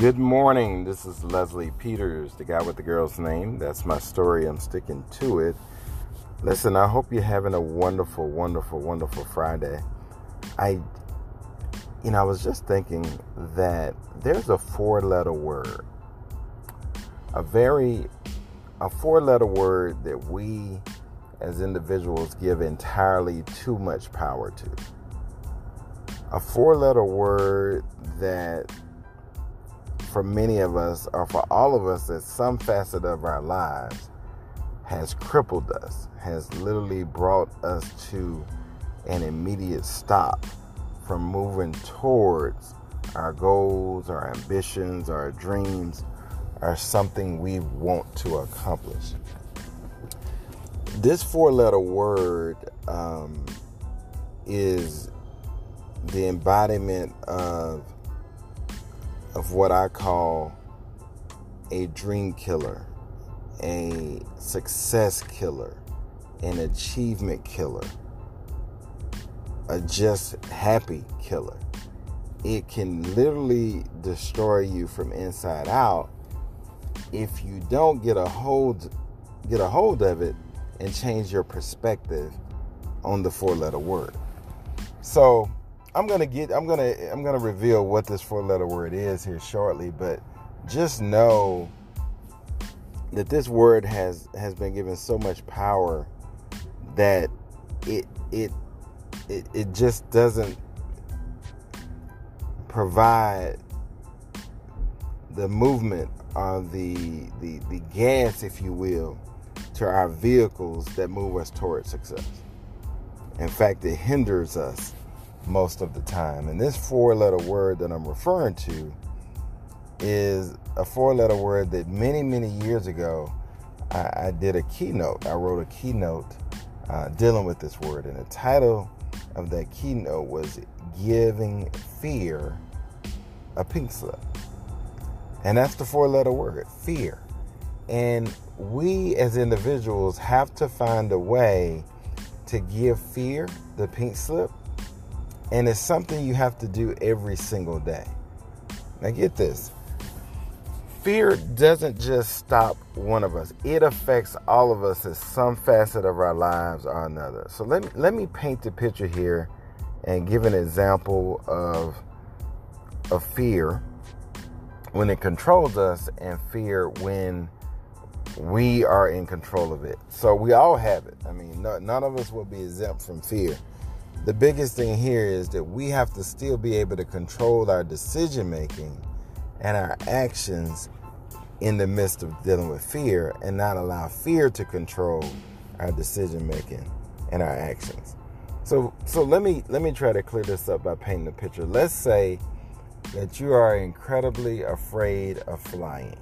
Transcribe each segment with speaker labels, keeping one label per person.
Speaker 1: Good morning. This is Leslie Peters, the guy with the girl's name. That's my story. I'm sticking to it. Listen, I hope you're having a wonderful, wonderful, wonderful Friday. I, you know, I was just thinking that there's a four letter word, a very, a four letter word that we as individuals give entirely too much power to. A four letter word that for many of us, or for all of us, at some facet of our lives, has crippled us, has literally brought us to an immediate stop from moving towards our goals, our ambitions, our dreams, or something we want to accomplish. This four letter word um, is the embodiment of of what I call a dream killer, a success killer, an achievement killer, a just happy killer. It can literally destroy you from inside out if you don't get a hold get a hold of it and change your perspective on the four letter word. So, I'm gonna get I'm gonna I'm gonna reveal what this four letter word is here shortly, but just know that this word has has been given so much power that it it it, it just doesn't provide the movement or the, the the gas, if you will, to our vehicles that move us towards success. In fact, it hinders us most of the time. And this four letter word that I'm referring to is a four letter word that many, many years ago I, I did a keynote. I wrote a keynote uh, dealing with this word. And the title of that keynote was Giving Fear a Pink Slip. And that's the four letter word fear. And we as individuals have to find a way to give fear the pink slip and it's something you have to do every single day. Now, get this fear doesn't just stop one of us, it affects all of us in some facet of our lives or another. So, let me, let me paint the picture here and give an example of, of fear when it controls us and fear when we are in control of it. So, we all have it. I mean, no, none of us will be exempt from fear the biggest thing here is that we have to still be able to control our decision making and our actions in the midst of dealing with fear and not allow fear to control our decision making and our actions. So so let me let me try to clear this up by painting a picture. Let's say that you are incredibly afraid of flying.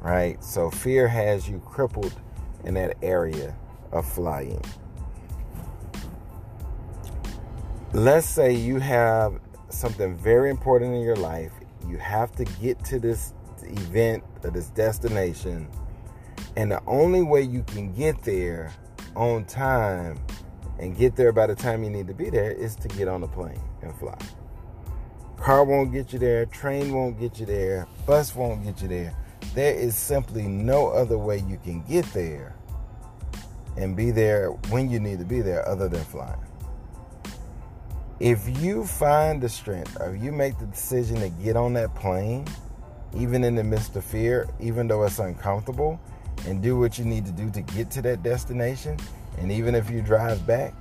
Speaker 1: Right? So fear has you crippled in that area of flying let's say you have something very important in your life. You have to get to this event or this destination. And the only way you can get there on time and get there by the time you need to be there is to get on a plane and fly. Car won't get you there, train won't get you there, bus won't get you there. There is simply no other way you can get there and be there when you need to be there other than flying if you find the strength or you make the decision to get on that plane, even in the midst of fear, even though it's uncomfortable, and do what you need to do to get to that destination, and even if you drive back,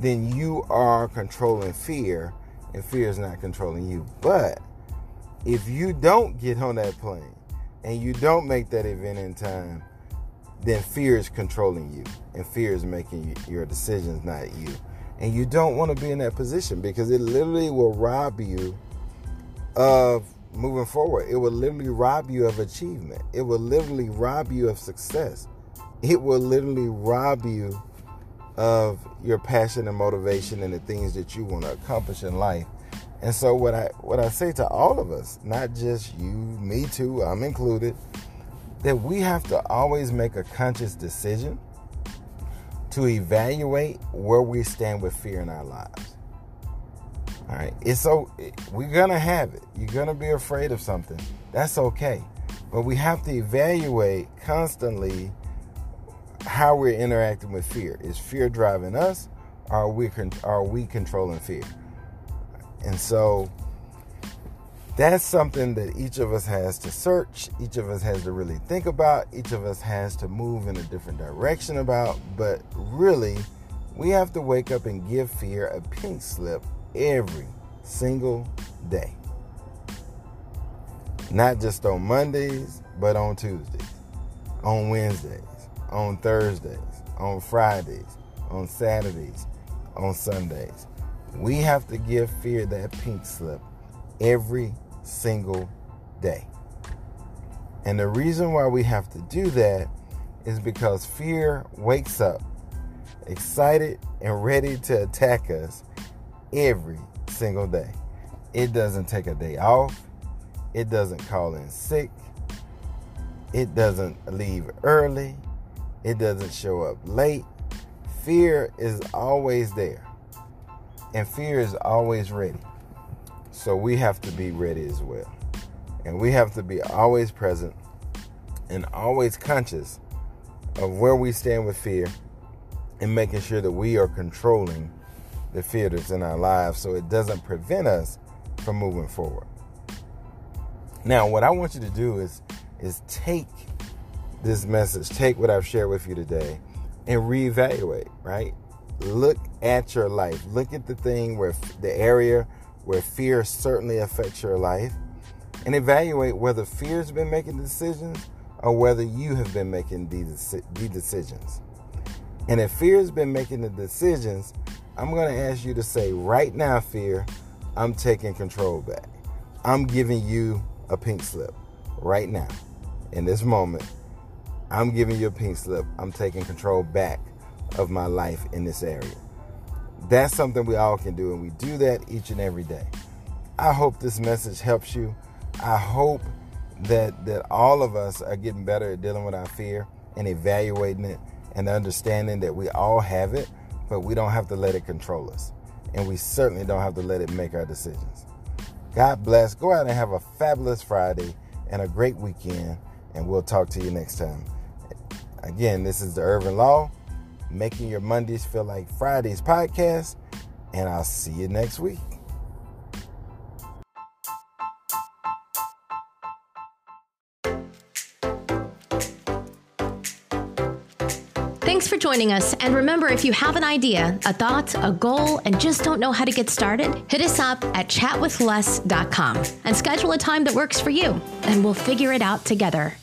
Speaker 1: then you are controlling fear, and fear is not controlling you. But if you don't get on that plane and you don't make that event in time, then fear is controlling you, and fear is making your decisions, not you. And you don't want to be in that position because it literally will rob you of moving forward. It will literally rob you of achievement. It will literally rob you of success. It will literally rob you of your passion and motivation and the things that you want to accomplish in life. And so what I what I say to all of us, not just you, me too, I'm included, that we have to always make a conscious decision to evaluate where we stand with fear in our lives. All right. It's so we're gonna have it. You're gonna be afraid of something. That's okay. But we have to evaluate constantly how we're interacting with fear. Is fear driving us, or are we are we controlling fear? And so that's something that each of us has to search, each of us has to really think about, each of us has to move in a different direction about, but really we have to wake up and give fear a pink slip every single day. Not just on Mondays, but on Tuesdays, on Wednesdays, on Thursdays, on Fridays, on Saturdays, on Sundays. We have to give fear that pink slip every single day. And the reason why we have to do that is because fear wakes up excited and ready to attack us every single day. It doesn't take a day off. It doesn't call in sick. It doesn't leave early. It doesn't show up late. Fear is always there. And fear is always ready. So we have to be ready as well. And we have to be always present and always conscious of where we stand with fear and making sure that we are controlling the fear that's in our lives so it doesn't prevent us from moving forward. Now, what I want you to do is is take this message, take what I've shared with you today, and reevaluate, right? Look at your life. Look at the thing where the area where fear certainly affects your life and evaluate whether fear has been making decisions or whether you have been making these decisions. And if fear has been making the decisions, I'm going to ask you to say right now, fear, I'm taking control back. I'm giving you a pink slip right now. In this moment, I'm giving you a pink slip. I'm taking control back of my life in this area. That's something we all can do, and we do that each and every day. I hope this message helps you. I hope that that all of us are getting better at dealing with our fear and evaluating it and understanding that we all have it, but we don't have to let it control us. And we certainly don't have to let it make our decisions. God bless. Go out and have a fabulous Friday and a great weekend, and we'll talk to you next time. Again, this is the Irvin Law, making your Mondays feel like Fridays podcast, and I'll see you next week.
Speaker 2: Thanks for joining us. And remember, if you have an idea, a thought, a goal, and just don't know how to get started, hit us up at chatwithless.com and schedule a time that works for you, and we'll figure it out together.